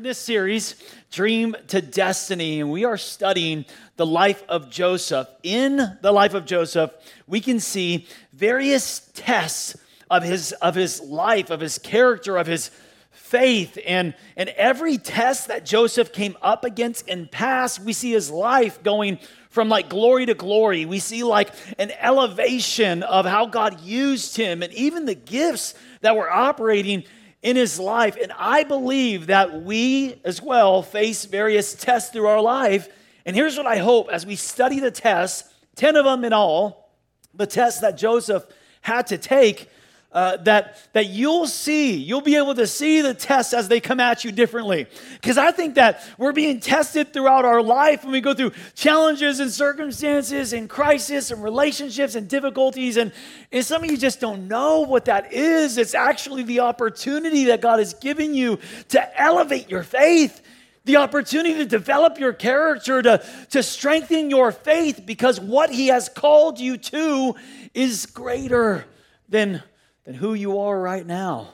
in this series, Dream to Destiny, and we are studying the life of Joseph. In the life of Joseph, we can see various tests of his, of his life, of his character, of his faith. And, and every test that Joseph came up against and passed, we see his life going from like glory to glory. We see like an elevation of how God used him and even the gifts that were operating in his life. And I believe that we as well face various tests through our life. And here's what I hope as we study the tests, 10 of them in all, the tests that Joseph had to take uh, that, that you'll see, you'll be able to see the tests as they come at you differently. Because I think that we're being tested throughout our life when we go through challenges and circumstances and crisis and relationships and difficulties. And, and some of you just don't know what that is. It's actually the opportunity that God has given you to elevate your faith the opportunity to develop your character, to, to strengthen your faith, because what He has called you to is greater than than who you are right now.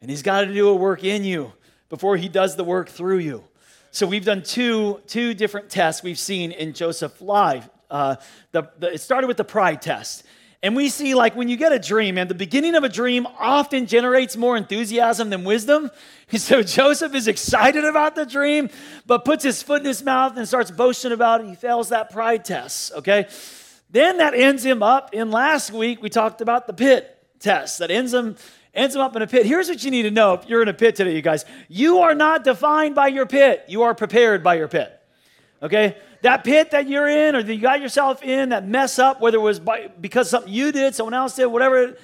And He's got to do a work in you before He does the work through you. So we've done two, two different tests we've seen in Joseph's life. Uh, the, the, it started with the pride test. And we see, like, when you get a dream, and the beginning of a dream often generates more enthusiasm than wisdom. And So Joseph is excited about the dream, but puts his foot in his mouth and starts boasting about it. He fails that pride test, okay? Then that ends him up in last week, we talked about the pit test that ends them ends them up in a pit. Here's what you need to know if you're in a pit today, you guys. You are not defined by your pit. You are prepared by your pit. Okay? That pit that you're in or that you got yourself in, that mess up, whether it was by, because something you did, someone else did, whatever,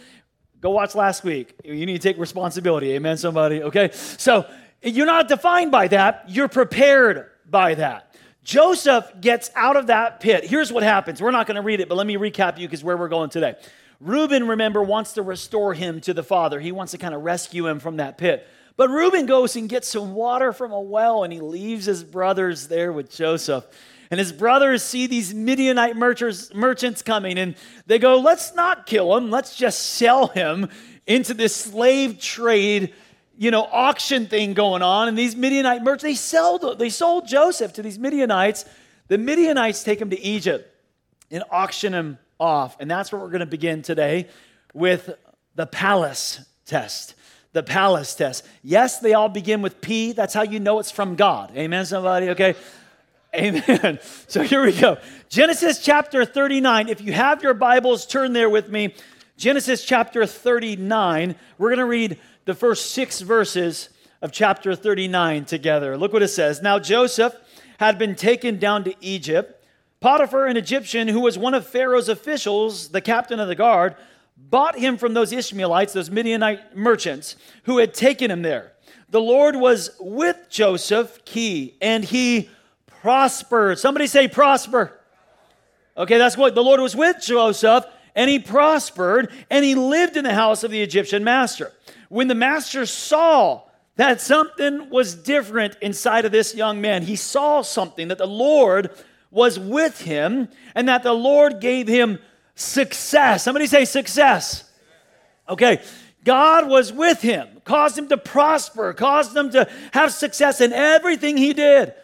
go watch last week. You need to take responsibility. Amen, somebody. Okay? So you're not defined by that. You're prepared by that. Joseph gets out of that pit. Here's what happens. We're not going to read it, but let me recap you because where we're going today. Reuben, remember, wants to restore him to the father. He wants to kind of rescue him from that pit. But Reuben goes and gets some water from a well and he leaves his brothers there with Joseph. And his brothers see these Midianite merchants coming and they go, Let's not kill him. Let's just sell him into this slave trade, you know, auction thing going on. And these Midianite merchants, they sold, they sold Joseph to these Midianites. The Midianites take him to Egypt and auction him off. And that's what we're going to begin today with the palace test. The palace test. Yes, they all begin with P. That's how you know it's from God. Amen, somebody? Okay. Amen. So here we go. Genesis chapter 39. If you have your Bibles, turn there with me. Genesis chapter 39. We're going to read the first six verses of chapter 39 together. Look what it says. Now Joseph had been taken down to Egypt Potiphar, an Egyptian who was one of Pharaoh's officials, the captain of the guard, bought him from those Ishmaelites, those Midianite merchants, who had taken him there. The Lord was with Joseph, key, and he prospered. Somebody say prosper. Okay, that's what the Lord was with Joseph, and he prospered, and he lived in the house of the Egyptian master. When the master saw that something was different inside of this young man, he saw something that the Lord was with him and that the Lord gave him success. Somebody say success. Okay. God was with him, caused him to prosper, caused him to have success in everything he did.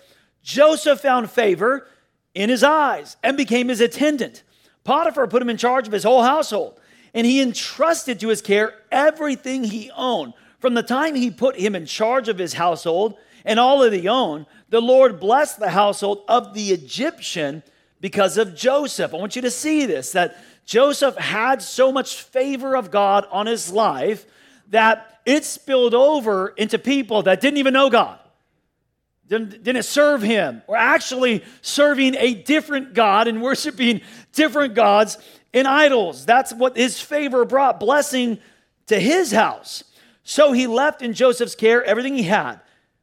Joseph found favor in his eyes and became his attendant. Potiphar put him in charge of his whole household, and he entrusted to his care everything he owned. From the time he put him in charge of his household and all that he owned, the Lord blessed the household of the Egyptian because of Joseph. I want you to see this that Joseph had so much favor of God on his life that it spilled over into people that didn't even know God, didn't, didn't serve him, or actually serving a different God and worshiping different gods and idols. That's what his favor brought blessing to his house. So he left in Joseph's care everything he had.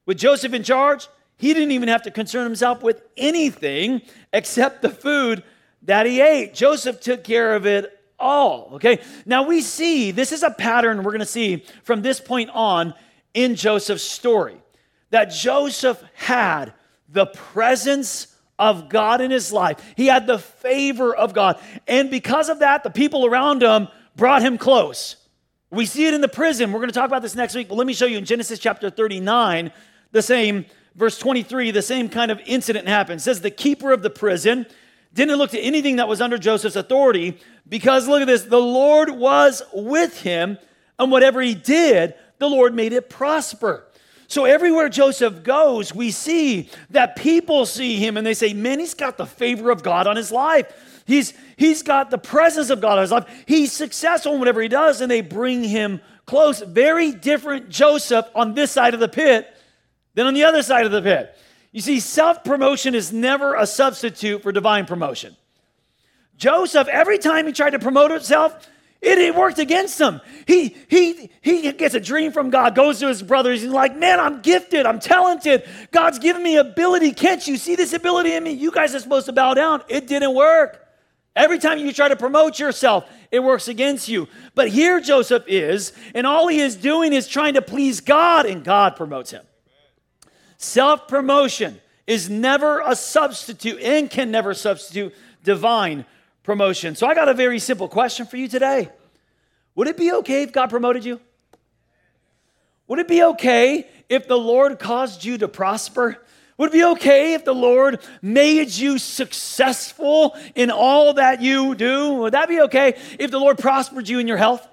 With Joseph in charge, he didn't even have to concern himself with anything except the food that he ate. Joseph took care of it all. Okay. Now we see this is a pattern we're going to see from this point on in Joseph's story that Joseph had the presence of God in his life. He had the favor of God. And because of that, the people around him brought him close. We see it in the prison. We're going to talk about this next week, but let me show you in Genesis chapter 39 the same, verse 23, the same kind of incident happened. It says, The keeper of the prison didn't look to anything that was under Joseph's authority because, look at this, the Lord was with him, and whatever he did, the Lord made it prosper. So everywhere Joseph goes, we see that people see him and they say, Man, he's got the favor of God on his life. He's, he's got the presence of God on his life. He's successful in whatever he does, and they bring him close. Very different Joseph on this side of the pit than on the other side of the pit. You see, self promotion is never a substitute for divine promotion. Joseph, every time he tried to promote himself, it, it, worked against him. He, he, he gets a dream from God, goes to his brothers. He's like, Man, I'm gifted. I'm talented. God's given me ability. Can't you see this ability in me? You guys are supposed to bow down. It didn't work. Every time you try to promote yourself, it works against you. But here Joseph is, and all he is doing is trying to please God, and God promotes him. Self promotion is never a substitute and can never substitute divine promotion. So I got a very simple question for you today. Would it be okay if God promoted you? Would it be okay if the Lord caused you to prosper? Would it be okay if the Lord made you successful in all that you do? Would that be okay if the Lord prospered you in your health,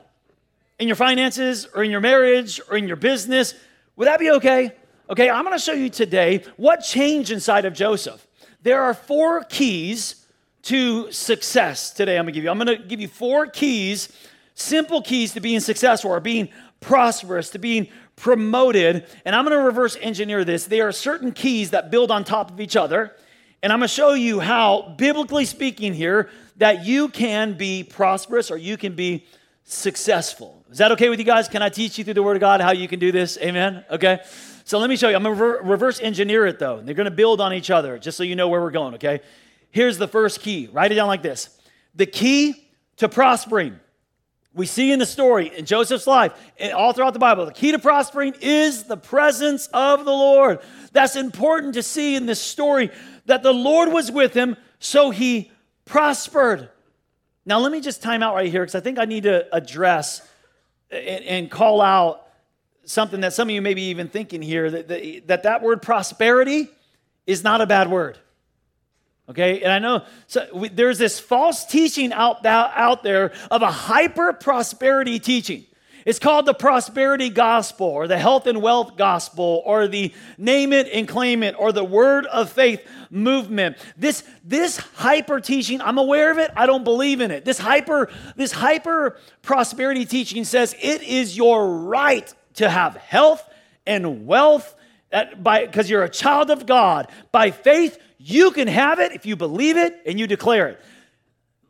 in your finances, or in your marriage, or in your business? Would that be okay? Okay, I'm gonna show you today what changed inside of Joseph. There are four keys to success today. I'm gonna give you. I'm gonna give you four keys, simple keys to being successful or being prosperous, to being promoted. And I'm gonna reverse engineer this. There are certain keys that build on top of each other. And I'm gonna show you how, biblically speaking, here, that you can be prosperous or you can be successful. Is that okay with you guys? Can I teach you through the Word of God how you can do this? Amen? Okay. So let me show you. I'm going to reverse engineer it though. They're going to build on each other just so you know where we're going, okay? Here's the first key. Write it down like this The key to prospering. We see in the story in Joseph's life, and all throughout the Bible, the key to prospering is the presence of the Lord. That's important to see in this story that the Lord was with him, so he prospered. Now, let me just time out right here because I think I need to address and, and call out something that some of you may be even thinking here that, that that word prosperity is not a bad word. Okay, and I know so we, there's this false teaching out, out there of a hyper prosperity teaching. It's called the prosperity gospel or the health and wealth gospel or the name it and claim it or the word of faith movement. This, this hyper teaching, I'm aware of it, I don't believe in it. This hyper, this hyper prosperity teaching says it is your right to have health and wealth because you're a child of God. By faith, you can have it if you believe it and you declare it.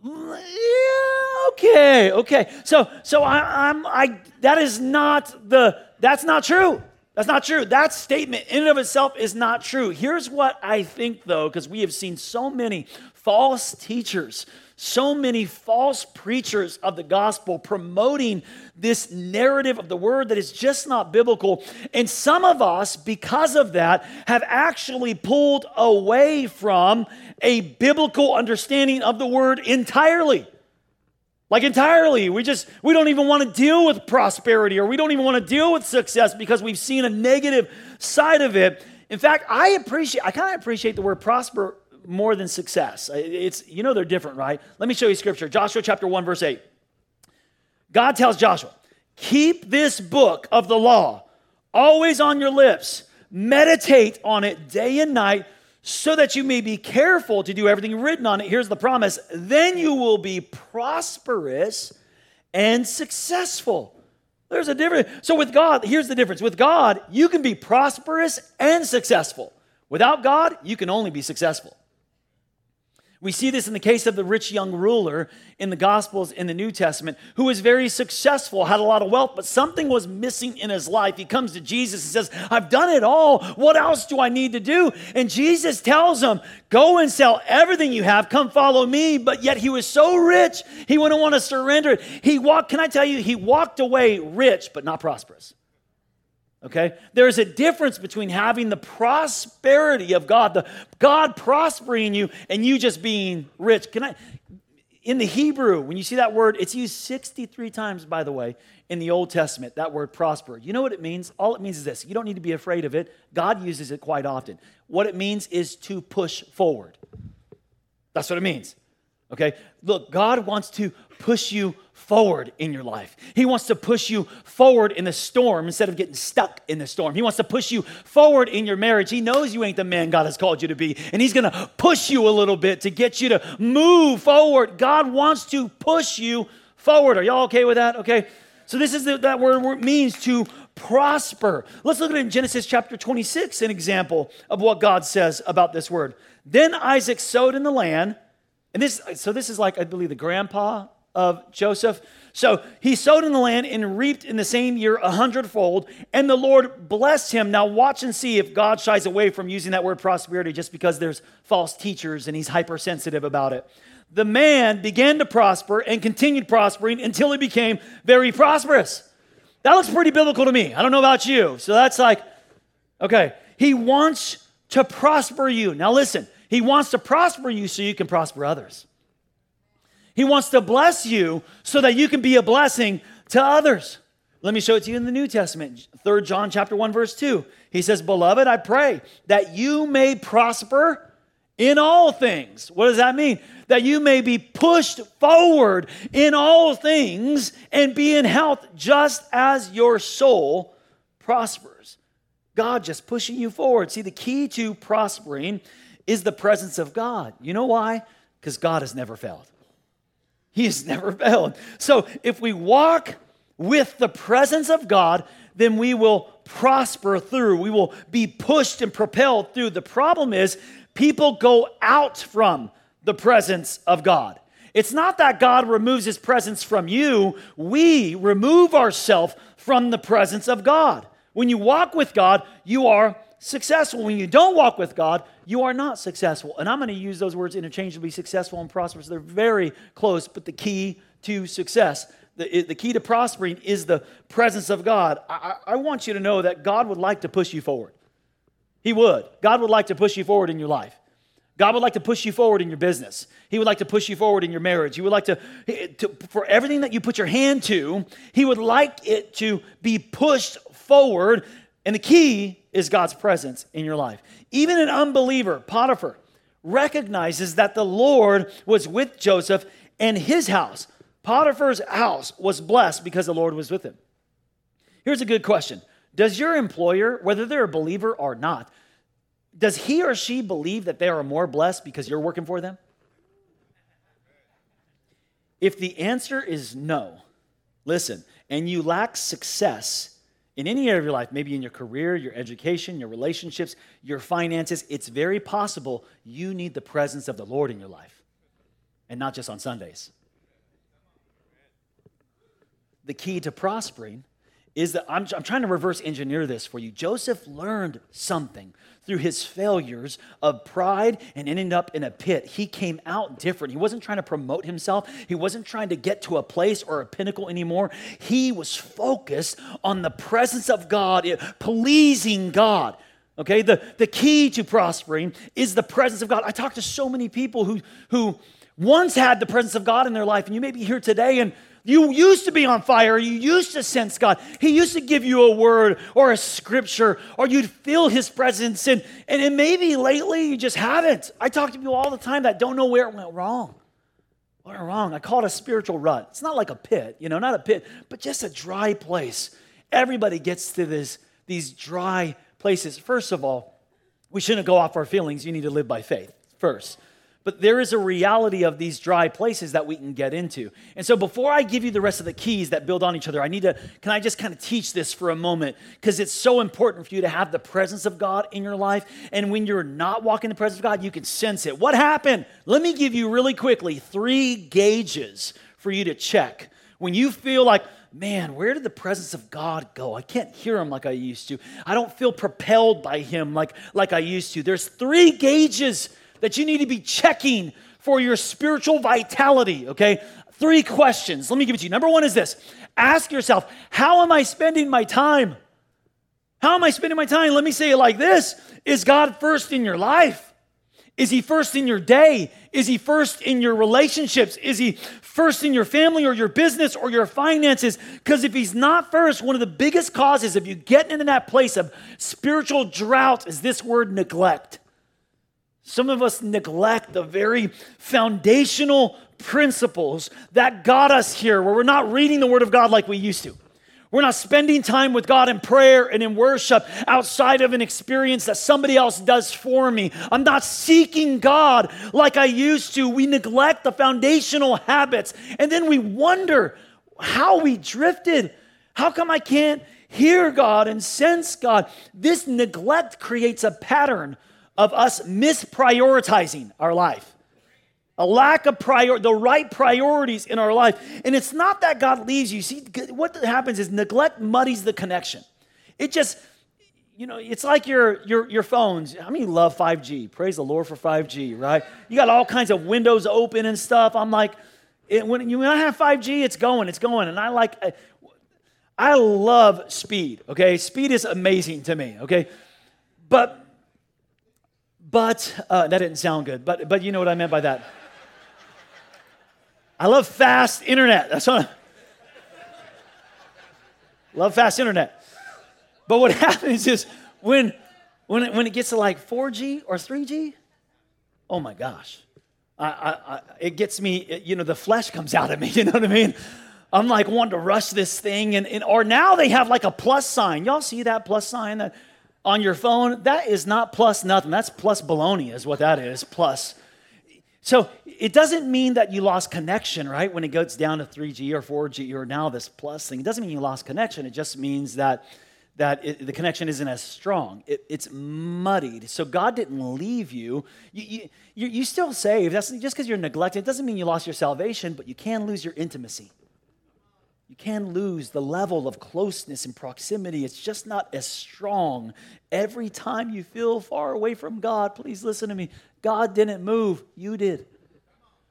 Yeah, okay, okay. So so I, I'm I that is not the that's not true. That's not true. That statement in and of itself is not true. Here's what I think though, because we have seen so many false teachers so many false preachers of the gospel promoting this narrative of the word that is just not biblical. And some of us, because of that, have actually pulled away from a biblical understanding of the word entirely. Like entirely. We just, we don't even want to deal with prosperity or we don't even want to deal with success because we've seen a negative side of it. In fact, I appreciate, I kind of appreciate the word prosper more than success. It's, you know, they're different, right? Let me show you scripture. Joshua chapter 1, verse 8. God tells Joshua, keep this book of the law always on your lips, meditate on it day and night, so that you may be careful to do everything written on it. Here's the promise then you will be prosperous and successful. There's a difference. So, with God, here's the difference. With God, you can be prosperous and successful. Without God, you can only be successful. We see this in the case of the rich young ruler in the Gospels in the New Testament, who was very successful, had a lot of wealth, but something was missing in his life. He comes to Jesus and says, I've done it all. What else do I need to do? And Jesus tells him, Go and sell everything you have, come follow me. But yet he was so rich, he wouldn't want to surrender it. He walked, can I tell you, he walked away rich, but not prosperous. Okay? There's a difference between having the prosperity of God, the God prospering you, and you just being rich. Can I? in the Hebrew, when you see that word, it's used 63 times, by the way, in the Old Testament, that word prosper. You know what it means? All it means is this you don't need to be afraid of it. God uses it quite often. What it means is to push forward. That's what it means. Okay? Look, God wants to push you forward in your life. He wants to push you forward in the storm instead of getting stuck in the storm. He wants to push you forward in your marriage. He knows you ain't the man God has called you to be, and He's gonna push you a little bit to get you to move forward. God wants to push you forward. Are y'all okay with that? Okay. So this is the, that word means to prosper. Let's look at it in Genesis chapter 26, an example of what God says about this word. Then Isaac sowed in the land and this, so this is like, I believe, the grandpa of Joseph. So he sowed in the land and reaped in the same year a hundredfold, and the Lord blessed him. Now, watch and see if God shies away from using that word prosperity just because there's false teachers and he's hypersensitive about it. The man began to prosper and continued prospering until he became very prosperous. That looks pretty biblical to me. I don't know about you. So that's like, okay, he wants to prosper you. Now, listen, he wants to prosper you so you can prosper others. He wants to bless you so that you can be a blessing to others. Let me show it to you in the New Testament. 3 John chapter 1 verse 2. He says, "Beloved, I pray that you may prosper in all things." What does that mean? That you may be pushed forward in all things and be in health just as your soul prospers. God just pushing you forward. See, the key to prospering is the presence of God. You know why? Because God has never failed. He has never failed. So if we walk with the presence of God, then we will prosper through. We will be pushed and propelled through. The problem is, people go out from the presence of God. It's not that God removes his presence from you, we remove ourselves from the presence of God. When you walk with God, you are successful. When you don't walk with God, you are not successful. And I'm going to use those words interchangeably successful and prosperous. They're very close, but the key to success, the, the key to prospering is the presence of God. I, I want you to know that God would like to push you forward. He would. God would like to push you forward in your life. God would like to push you forward in your business. He would like to push you forward in your marriage. He would like to, to, for everything that you put your hand to, He would like it to be pushed forward. And the key is God's presence in your life. Even an unbeliever, Potiphar, recognizes that the Lord was with Joseph and his house. Potiphar's house was blessed because the Lord was with him. Here's a good question Does your employer, whether they're a believer or not, does he or she believe that they are more blessed because you're working for them? If the answer is no, listen, and you lack success in any area of your life, maybe in your career, your education, your relationships, your finances, it's very possible you need the presence of the Lord in your life and not just on Sundays. The key to prospering is that I'm, I'm trying to reverse engineer this for you. Joseph learned something through his failures of pride and ending up in a pit. He came out different. He wasn't trying to promote himself, he wasn't trying to get to a place or a pinnacle anymore. He was focused on the presence of God, eh, pleasing God. Okay, the, the key to prospering is the presence of God. I talk to so many people who, who once had the presence of God in their life, and you may be here today and you used to be on fire. You used to sense God. He used to give you a word or a scripture, or you'd feel His presence. And, and maybe lately you just haven't. I talk to people all the time that don't know where it went wrong. What went wrong? I call it a spiritual rut. It's not like a pit, you know, not a pit, but just a dry place. Everybody gets to this, these dry places. First of all, we shouldn't go off our feelings. You need to live by faith first. But there is a reality of these dry places that we can get into. And so before I give you the rest of the keys that build on each other, I need to, can I just kind of teach this for a moment? Because it's so important for you to have the presence of God in your life. And when you're not walking the presence of God, you can sense it. What happened? Let me give you really quickly three gauges for you to check. When you feel like, man, where did the presence of God go? I can't hear him like I used to. I don't feel propelled by him like, like I used to. There's three gauges that you need to be checking for your spiritual vitality, okay? Three questions. Let me give it to you. Number one is this ask yourself, how am I spending my time? How am I spending my time? Let me say it like this Is God first in your life? Is he first in your day? Is he first in your relationships? Is he first in your family or your business or your finances? Because if he's not first, one of the biggest causes of you getting into that place of spiritual drought is this word neglect. Some of us neglect the very foundational principles that got us here, where we're not reading the Word of God like we used to. We're not spending time with God in prayer and in worship outside of an experience that somebody else does for me. I'm not seeking God like I used to. We neglect the foundational habits. And then we wonder how we drifted. How come I can't hear God and sense God? This neglect creates a pattern of us misprioritizing our life. A lack of prior the right priorities in our life. And it's not that god leaves you. See what happens is neglect muddies the connection. It just you know it's like your your your phones. I mean love 5g praise the lord for 5g right? You got all kinds of windows open and stuff. I'm like it, when, you, when i have 5g it's going it's going. And i like I, I love speed okay? Speed is amazing to me okay? But but uh, that didn't sound good but but you know what i meant by that I love fast internet. That's what I love fast internet. But what happens is when when it, when it gets to like 4G or 3G, oh my gosh, I, I, I, it gets me. It, you know, the flesh comes out of me. You know what I mean? I'm like wanting to rush this thing, and, and or now they have like a plus sign. Y'all see that plus sign that on your phone? That is not plus nothing. That's plus baloney, is what that is. Plus. So it doesn't mean that you lost connection, right? When it goes down to 3G or 4G or now this plus thing, it doesn't mean you lost connection. It just means that, that it, the connection isn't as strong. It, it's muddied. So God didn't leave you. You, you, you still saved. That's, just because you're neglected, it doesn't mean you lost your salvation, but you can lose your intimacy. You can lose the level of closeness and proximity. It's just not as strong. Every time you feel far away from God, please listen to me. God didn't move, you did.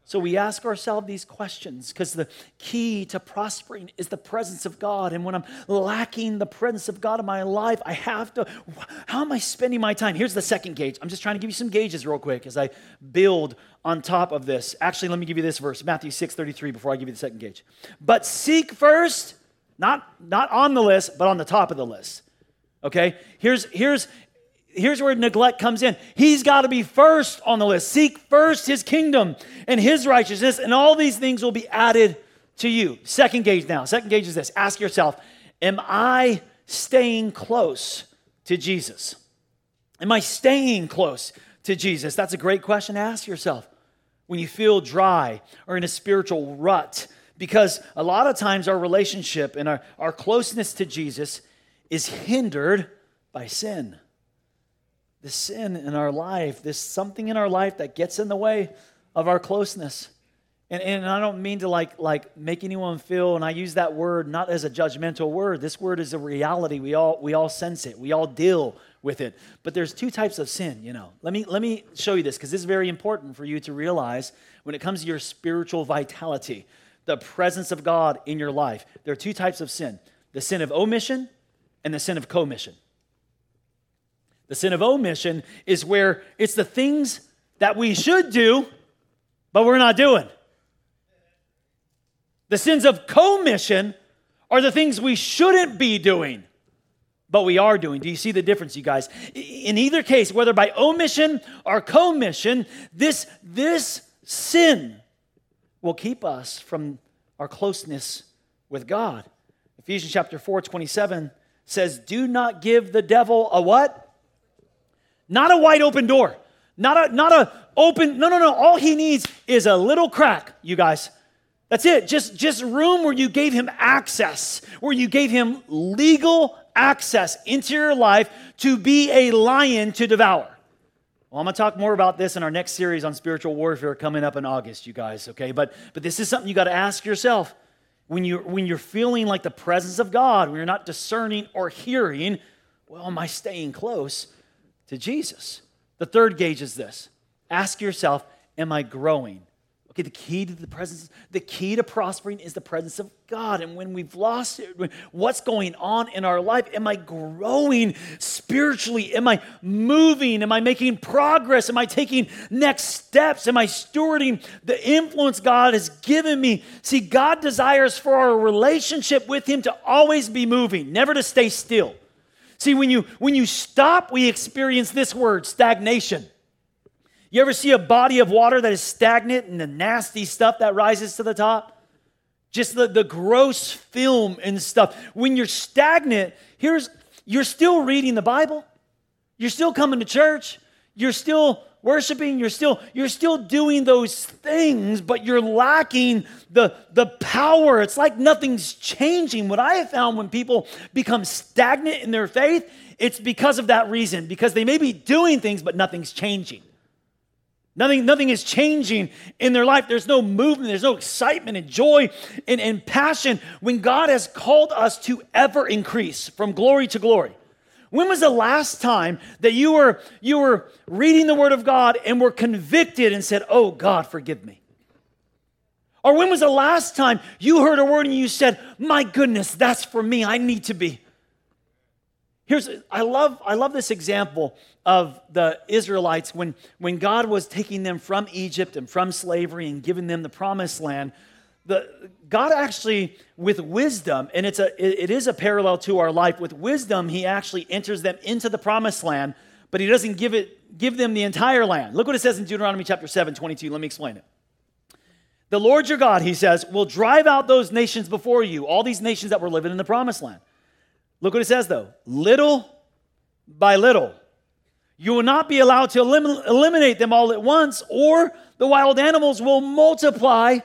So we ask ourselves these questions because the key to prospering is the presence of God. And when I'm lacking the presence of God in my life, I have to, how am I spending my time? Here's the second gauge. I'm just trying to give you some gauges real quick as I build on top of this. Actually, let me give you this verse, Matthew 6 33, before I give you the second gauge. But seek first, not, not on the list, but on the top of the list. Okay? Here's, here's, here's where neglect comes in. He's got to be first on the list. Seek first his kingdom and his righteousness, and all these things will be added to you. Second gauge now. Second gauge is this ask yourself, am I staying close to Jesus? Am I staying close to Jesus? That's a great question to ask yourself when you feel dry or in a spiritual rut. Because a lot of times our relationship and our, our closeness to Jesus is hindered by sin the sin in our life, this something in our life that gets in the way of our closeness. And, and I don't mean to like, like make anyone feel, and I use that word not as a judgmental word. This word is a reality. We all, we all sense it. We all deal with it. But there's two types of sin, you know. Let me, let me show you this because this is very important for you to realize when it comes to your spiritual vitality, the presence of God in your life. There are two types of sin the sin of omission and the sin of commission. The sin of omission is where it's the things that we should do, but we're not doing. The sins of commission are the things we shouldn't be doing, but we are doing. Do you see the difference, you guys? In either case, whether by omission or commission, this, this sin will keep us from our closeness with God. Ephesians chapter 4, 27 says, Do not give the devil a what? Not a wide open door. Not a not a open no no no all he needs is a little crack, you guys. That's it. Just just room where you gave him access, where you gave him legal access into your life to be a lion to devour. Well, I'm going to talk more about this in our next series on spiritual warfare coming up in August, you guys, okay? But but this is something you got to ask yourself. When you when you're feeling like the presence of God, when you're not discerning or hearing, well, am I staying close? To Jesus. The third gauge is this ask yourself, Am I growing? Okay, the key to the presence, the key to prospering is the presence of God. And when we've lost it, what's going on in our life? Am I growing spiritually? Am I moving? Am I making progress? Am I taking next steps? Am I stewarding the influence God has given me? See, God desires for our relationship with Him to always be moving, never to stay still. See, when you when you stop, we experience this word, stagnation. You ever see a body of water that is stagnant and the nasty stuff that rises to the top? Just the, the gross film and stuff. When you're stagnant, here's you're still reading the Bible. You're still coming to church. You're still worshiping. You're still, you're still doing those things, but you're lacking the, the power. It's like nothing's changing. What I have found when people become stagnant in their faith, it's because of that reason, because they may be doing things, but nothing's changing. Nothing, nothing is changing in their life. There's no movement, there's no excitement and joy and, and passion when God has called us to ever increase from glory to glory. When was the last time that you were, you were reading the Word of God and were convicted and said, Oh, God, forgive me? Or when was the last time you heard a word and you said, My goodness, that's for me. I need to be Here's, I love, I love this example of the Israelites when, when God was taking them from Egypt and from slavery and giving them the promised land. The, God actually, with wisdom, and it's a, it is a parallel to our life, with wisdom, He actually enters them into the promised land, but He doesn't give, it, give them the entire land. Look what it says in Deuteronomy chapter 7, 22. Let me explain it. The Lord your God, He says, will drive out those nations before you, all these nations that were living in the promised land. Look what it says though little by little. You will not be allowed to elim- eliminate them all at once, or the wild animals will multiply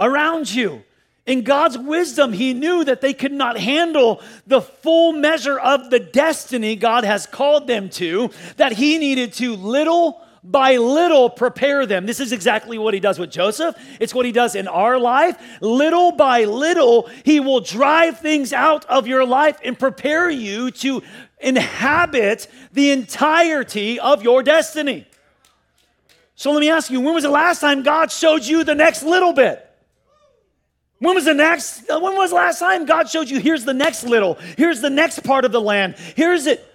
around you. In God's wisdom, He knew that they could not handle the full measure of the destiny God has called them to, that He needed to little by little prepare them. This is exactly what he does with Joseph. It's what he does in our life. Little by little, he will drive things out of your life and prepare you to inhabit the entirety of your destiny. So let me ask you, when was the last time God showed you the next little bit? When was the next when was the last time God showed you here's the next little, here's the next part of the land. Here's it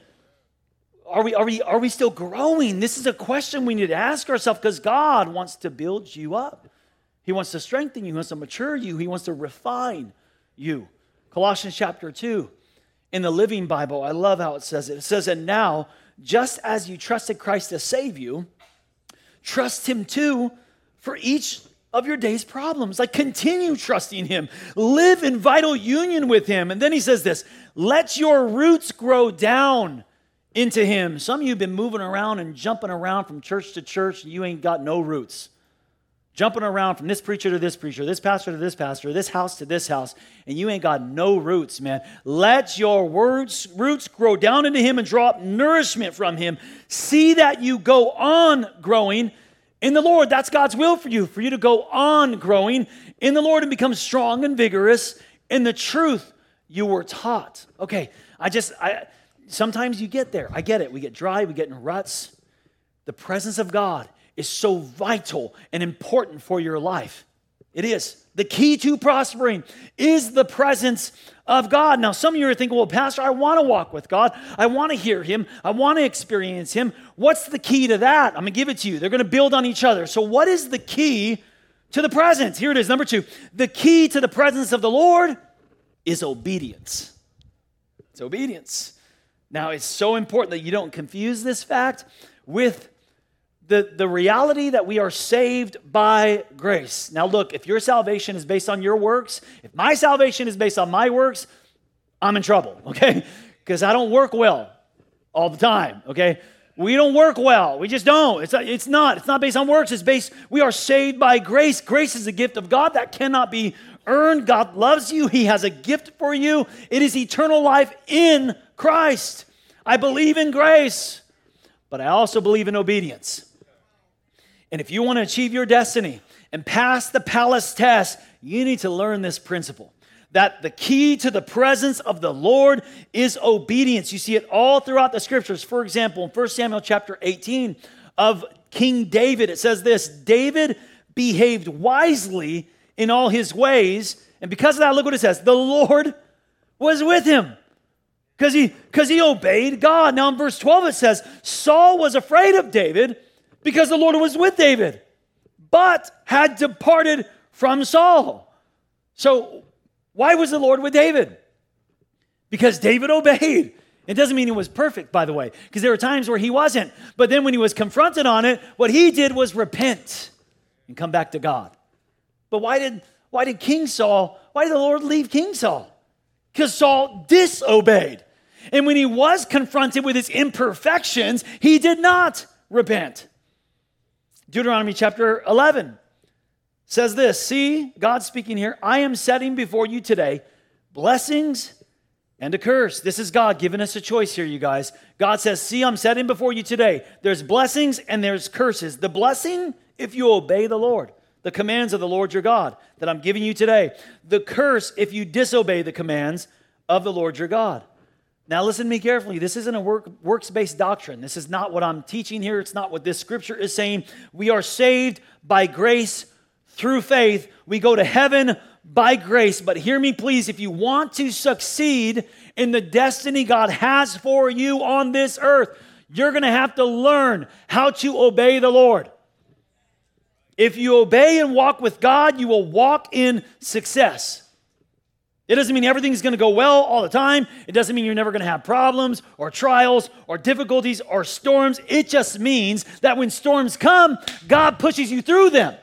are we, are, we, are we still growing? This is a question we need to ask ourselves because God wants to build you up. He wants to strengthen you, He wants to mature you, He wants to refine you. Colossians chapter 2, in the Living Bible, I love how it says it. It says, And now, just as you trusted Christ to save you, trust Him too for each of your day's problems. Like continue trusting Him, live in vital union with Him. And then He says this let your roots grow down into Him. Some of you have been moving around and jumping around from church to church, and you ain't got no roots. Jumping around from this preacher to this preacher, this pastor to this pastor, this house to this house, and you ain't got no roots, man. Let your words, roots grow down into Him and draw up nourishment from Him. See that you go on growing in the Lord. That's God's will for you, for you to go on growing in the Lord and become strong and vigorous in the truth you were taught. Okay, I just, I, sometimes you get there. I get it. We get dry, we get in ruts. The presence of God is so vital and important for your life. It is. The key to prospering is the presence of God. Now, some of you are thinking, well, Pastor, I want to walk with God. I want to hear Him. I want to experience Him. What's the key to that? I'm going to give it to you. They're going to build on each other. So, what is the key to the presence? Here it is. Number two the key to the presence of the Lord is obedience. It's obedience. Now, it's so important that you don't confuse this fact with the, the reality that we are saved by grace. Now, look, if your salvation is based on your works, if my salvation is based on my works, I'm in trouble, okay? Because I don't work well all the time, okay? We don't work well. We just don't. It's, it's not. It's not based on works. It's based, we are saved by grace. Grace is a gift of God that cannot be earned. God loves you. He has a gift for you. It is eternal life in Christ. I believe in grace, but I also believe in obedience. And if you want to achieve your destiny and pass the palace test, you need to learn this principle that the key to the presence of the Lord is obedience. You see it all throughout the scriptures. For example, in 1 Samuel chapter 18 of King David, it says this David behaved wisely in all his ways. And because of that, look what it says the Lord was with him because he because he obeyed God. Now in verse 12 it says Saul was afraid of David because the Lord was with David, but had departed from Saul. So why was the Lord with David? Because David obeyed. It doesn't mean he was perfect, by the way, because there were times where he wasn't. But then when he was confronted on it, what he did was repent and come back to God. But why did why did King Saul, why did the Lord leave King Saul? Because Saul disobeyed. And when he was confronted with his imperfections, he did not repent. Deuteronomy chapter 11 says this See, God speaking here, I am setting before you today blessings and a curse. This is God giving us a choice here, you guys. God says, See, I'm setting before you today. There's blessings and there's curses. The blessing, if you obey the Lord, the commands of the Lord your God that I'm giving you today. The curse, if you disobey the commands of the Lord your God. Now, listen to me carefully. This isn't a work, works based doctrine. This is not what I'm teaching here. It's not what this scripture is saying. We are saved by grace through faith. We go to heaven by grace. But hear me, please. If you want to succeed in the destiny God has for you on this earth, you're going to have to learn how to obey the Lord. If you obey and walk with God, you will walk in success. It doesn't mean everything's going to go well all the time. It doesn't mean you're never going to have problems or trials or difficulties or storms. It just means that when storms come, God pushes you through them.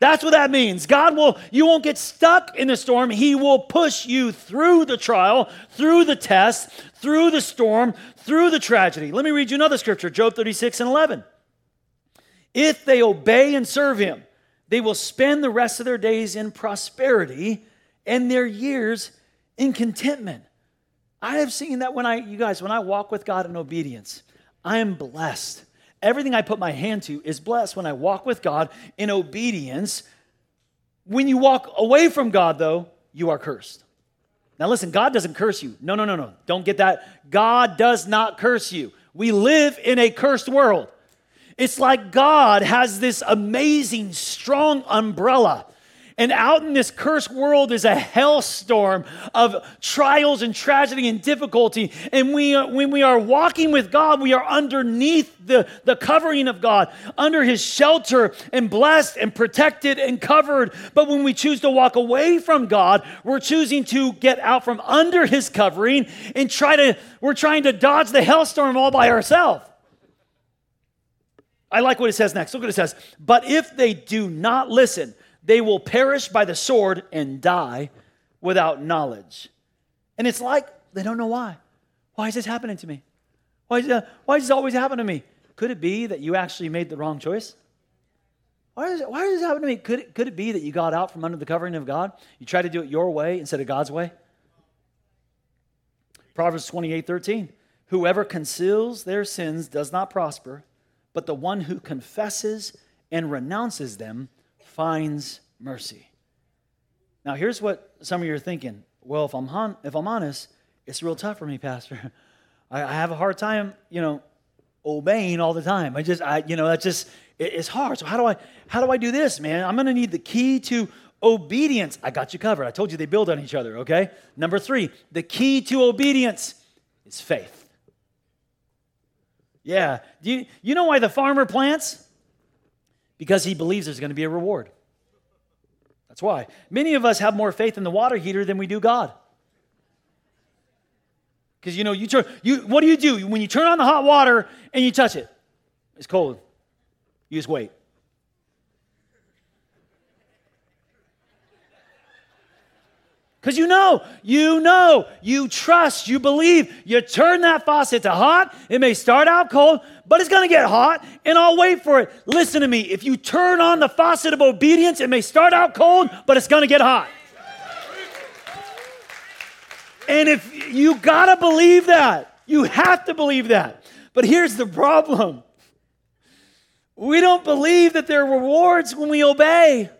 That's what that means. God will, you won't get stuck in the storm. He will push you through the trial, through the test, through the storm, through the tragedy. Let me read you another scripture Job 36 and 11. If they obey and serve Him, they will spend the rest of their days in prosperity and their years in contentment. I have seen that when I, you guys, when I walk with God in obedience, I am blessed. Everything I put my hand to is blessed when I walk with God in obedience. When you walk away from God, though, you are cursed. Now, listen, God doesn't curse you. No, no, no, no. Don't get that. God does not curse you. We live in a cursed world. It's like God has this amazing, strong umbrella and out in this cursed world is a hellstorm of trials and tragedy and difficulty. And we, uh, when we are walking with God, we are underneath the, the covering of God, under His shelter, and blessed and protected and covered. But when we choose to walk away from God, we're choosing to get out from under His covering and try to, we're trying to dodge the hellstorm all by ourselves. I like what it says next. Look what it says. But if they do not listen, they will perish by the sword and die without knowledge. And it's like they don't know why. Why is this happening to me? Why, is, uh, why this always happen to me? Could it be that you actually made the wrong choice? Why does, why this happen to me? Could it, could it be that you got out from under the covering of God? You tried to do it your way instead of God's way? Proverbs 28 13. Whoever conceals their sins does not prosper, but the one who confesses and renounces them finds mercy. Now, here's what some of you are thinking. Well, if I'm, hon- if I'm honest, it's real tough for me, Pastor. I, I have a hard time, you know, obeying all the time. I just, I, you know, that's just, it, it's hard. So how do I, how do I do this, man? I'm going to need the key to obedience. I got you covered. I told you they build on each other, okay? Number three, the key to obedience is faith. Yeah. Do you, you know why the farmer plants? Because he believes there's going to be a reward. That's why. Many of us have more faith in the water heater than we do God. Because you know, you turn you what do you do when you turn on the hot water and you touch it? It's cold. You just wait. Because you know, you know, you trust, you believe. You turn that faucet to hot. It may start out cold, but it's to get hot, and I'll wait for it. Listen to me. If you turn on the faucet of obedience, it may start out cold, but it's to get hot. And if you got to believe that, you have to believe that. But here's the problem we don't believe that there are rewards when we obey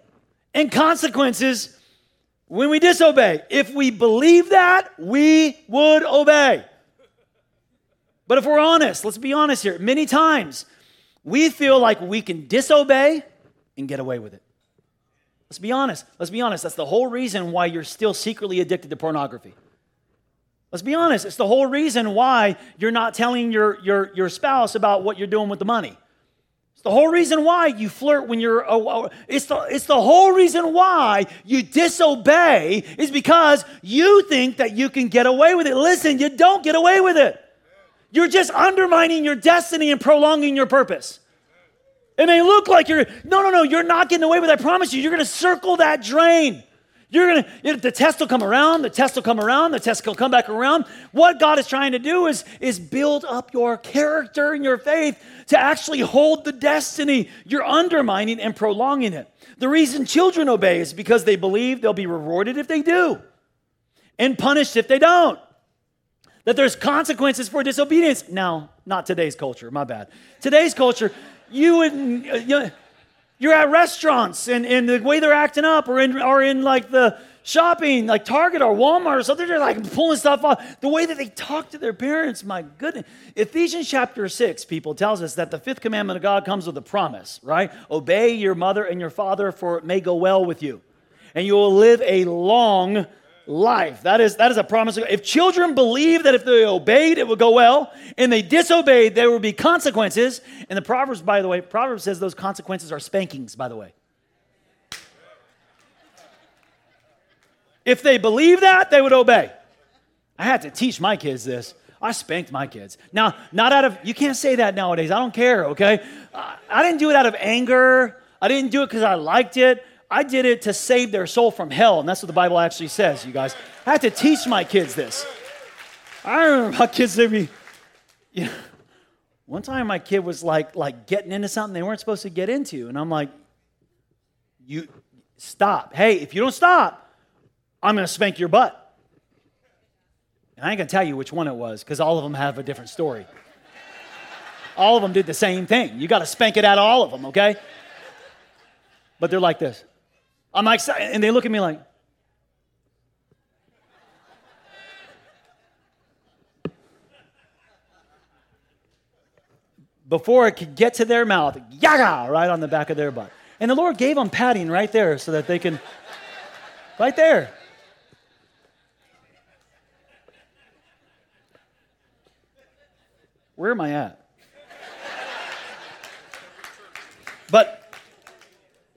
and consequences when we disobey. If we believe that, we would obey. But if we're honest, let's be honest here. Many times we feel like we can disobey and get away with it. Let's be honest. Let's be honest. That's the whole reason why you're still secretly addicted to pornography. Let's be honest. It's the whole reason why you're not telling your, your, your spouse about what you're doing with the money. The whole reason why you flirt when you're. Uh, it's, the, it's the whole reason why you disobey is because you think that you can get away with it. Listen, you don't get away with it. You're just undermining your destiny and prolonging your purpose. It may look like you're, no, no, no, you're not getting away with it. I promise you, you're going to circle that drain. You're to, the test will come around, the test will come around, the test will come back around. What God is trying to do is, is build up your character and your faith to actually hold the destiny. You're undermining and prolonging it. The reason children obey is because they believe they'll be rewarded if they do and punished if they don't. That there's consequences for disobedience. Now, not today's culture, my bad. Today's culture, you would, uh, you know, you're at restaurants and, and the way they're acting up or in, or in like the shopping, like Target or Walmart or something, they're like pulling stuff off. The way that they talk to their parents, my goodness. Ephesians chapter 6, people, tells us that the fifth commandment of God comes with a promise, right? Obey your mother and your father, for it may go well with you. And you will live a long life. That is, that is a promise. If children believe that if they obeyed, it would go well, and they disobeyed, there would be consequences. And the Proverbs, by the way, Proverbs says those consequences are spankings, by the way. If they believe that, they would obey. I had to teach my kids this. I spanked my kids. Now, not out of, you can't say that nowadays. I don't care, okay? I didn't do it out of anger. I didn't do it because I liked it. I did it to save their soul from hell. And that's what the Bible actually says, you guys. I had to teach my kids this. I remember my kids said me, you know, one time my kid was like, like getting into something they weren't supposed to get into. And I'm like, you stop. Hey, if you don't stop, I'm going to spank your butt. And I ain't going to tell you which one it was because all of them have a different story. all of them did the same thing. You got to spank it out of all of them, okay? But they're like this. I'm like, and they look at me like, before it could get to their mouth, yaga, right on the back of their butt. And the Lord gave them padding right there so that they can, right there. Where am I at?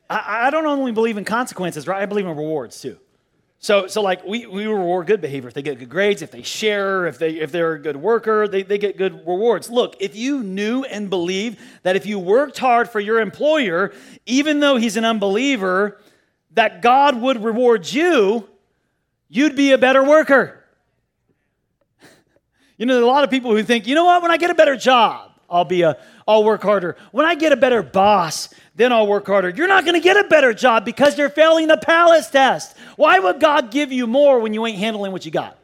I, I don't only believe in consequences, right? I believe in rewards too. So, so like we, we reward good behavior. If they get good grades, if they share, if, they, if they're a good worker, they, they get good rewards. Look, if you knew and believed that if you worked hard for your employer, even though he's an unbeliever, that God would reward you, you'd be a better worker. You know, a lot of people who think, you know what, when I get a better job, I'll be a, I'll work harder. When I get a better boss, then I'll work harder. You're not going to get a better job because you're failing the palace test. Why would God give you more when you ain't handling what you got?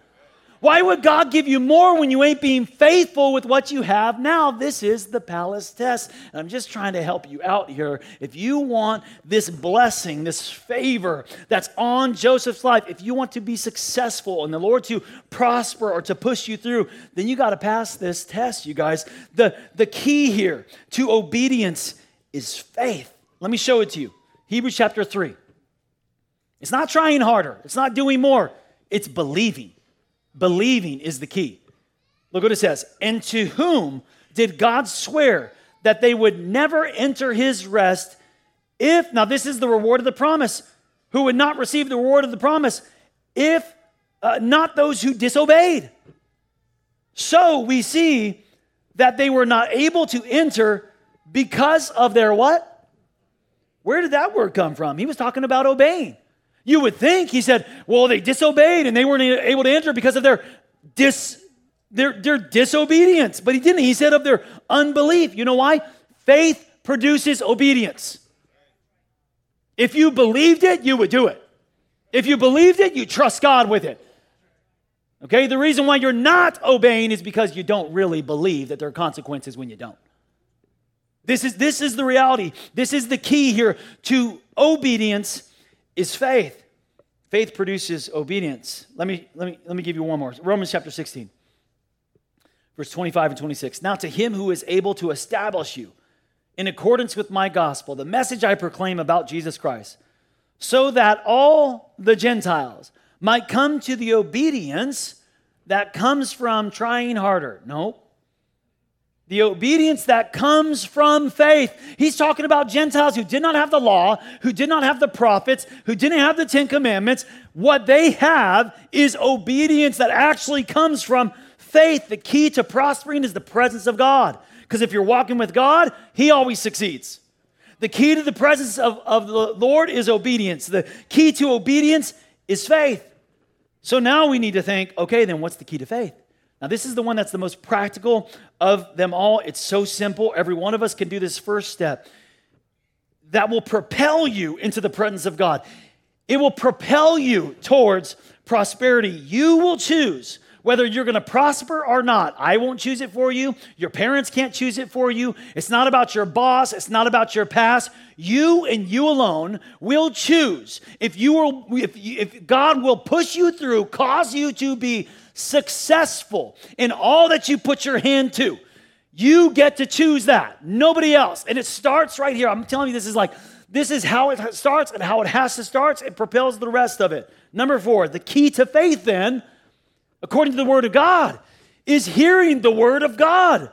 Why would God give you more when you ain't being faithful with what you have now? This is the palace test. And I'm just trying to help you out here. If you want this blessing, this favor that's on Joseph's life, if you want to be successful and the Lord to prosper or to push you through, then you got to pass this test, you guys. The, the key here to obedience is faith. Let me show it to you. Hebrews chapter 3. It's not trying harder, it's not doing more, it's believing. Believing is the key. Look what it says. And to whom did God swear that they would never enter his rest if, now this is the reward of the promise, who would not receive the reward of the promise if uh, not those who disobeyed? So we see that they were not able to enter because of their what? Where did that word come from? He was talking about obeying. You would think, he said, well, they disobeyed and they weren't able to enter because of their dis their, their disobedience. But he didn't. He said of their unbelief. You know why? Faith produces obedience. If you believed it, you would do it. If you believed it, you trust God with it. Okay? The reason why you're not obeying is because you don't really believe that there are consequences when you don't. This is, this is the reality. This is the key here to obedience is faith. Faith produces obedience. Let me, let me, let me give you one more. Romans chapter 16, verse 25 and 26. Now to him who is able to establish you in accordance with my gospel, the message I proclaim about Jesus Christ, so that all the Gentiles might come to the obedience that comes from trying harder. No. The obedience that comes from faith. He's talking about Gentiles who did not have the law, who did not have the prophets, who didn't have the Ten Commandments. What they have is obedience that actually comes from faith. The key to prospering is the presence of God. Because if you're walking with God, He always succeeds. The key to the presence of, of the Lord is obedience. The key to obedience is faith. So now we need to think okay, then what's the key to faith? Now, this is the one that's the most practical of them all. It's so simple. Every one of us can do this first step that will propel you into the presence of God. It will propel you towards prosperity. You will choose whether you're going to prosper or not. I won't choose it for you. Your parents can't choose it for you. It's not about your boss, it's not about your past. You and you alone will choose if you will if, if God will push you through, cause you to be successful in all that you put your hand to. You get to choose that. Nobody else. And it starts right here. I'm telling you this is like this is how it starts and how it has to start. It propels the rest of it. Number 4, the key to faith then according to the Word of God, is hearing the Word of God.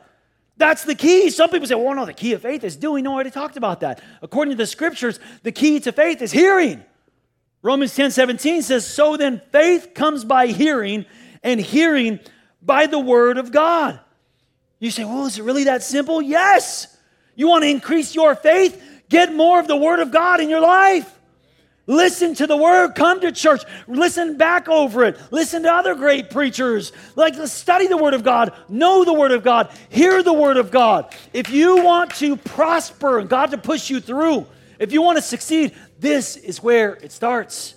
That's the key. Some people say, well, no, the key of faith is doing. No, I already talked about that. According to the scriptures, the key to faith is hearing. Romans 10 17 says, So then faith comes by hearing, and hearing by the word of God. You say, Well, is it really that simple? Yes. You want to increase your faith? Get more of the word of God in your life. Listen to the word, come to church, listen back over it, listen to other great preachers. Like, study the word of God, know the word of God, hear the word of God. If you want to prosper and God to push you through, if you want to succeed, this is where it starts.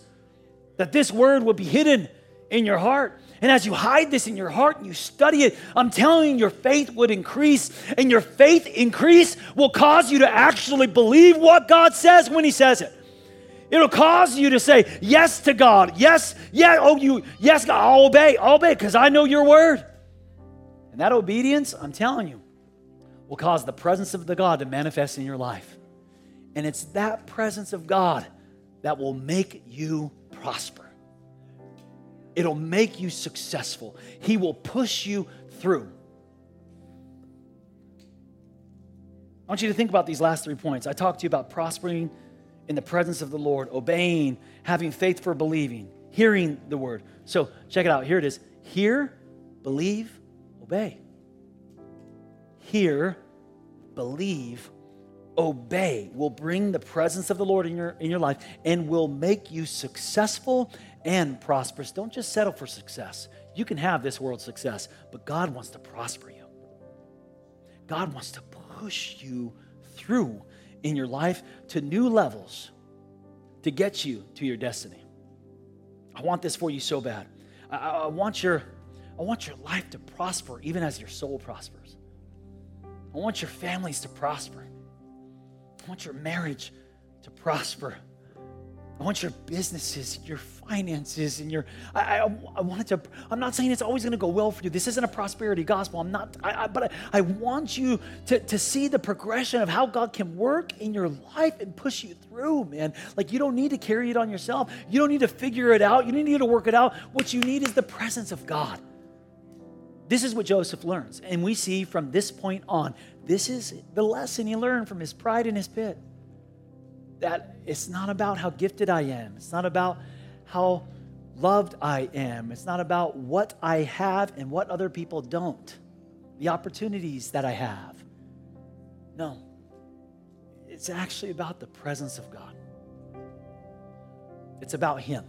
That this word will be hidden in your heart. And as you hide this in your heart and you study it, I'm telling you, your faith would increase. And your faith increase will cause you to actually believe what God says when He says it. It'll cause you to say yes to God. Yes, yeah, oh, you, yes, God, I'll obey, I'll obey, because I know your word. And that obedience, I'm telling you, will cause the presence of the God to manifest in your life. And it's that presence of God that will make you prosper. It'll make you successful. He will push you through. I want you to think about these last three points. I talked to you about prospering in the presence of the Lord, obeying, having faith for believing, hearing the word. So check it out. Here it is hear, believe, obey. Hear, believe, obey will bring the presence of the Lord in your, in your life and will make you successful and prosperous. Don't just settle for success. You can have this world's success, but God wants to prosper you. God wants to push you through in your life to new levels to get you to your destiny. I want this for you so bad. I, I, want your, I want your life to prosper even as your soul prospers. I want your families to prosper. I want your marriage to prosper. I want your businesses, your finances, and your. I, I, I wanted to. I'm not saying it's always going to go well for you. This isn't a prosperity gospel. I'm not. I, I, but I, I want you to, to see the progression of how God can work in your life and push you through, man. Like you don't need to carry it on yourself. You don't need to figure it out. You don't need to work it out. What you need is the presence of God. This is what Joseph learns. And we see from this point on, this is the lesson he learned from his pride in his pit that it's not about how gifted I am. It's not about how loved I am. It's not about what I have and what other people don't, the opportunities that I have. No, it's actually about the presence of God. It's about Him.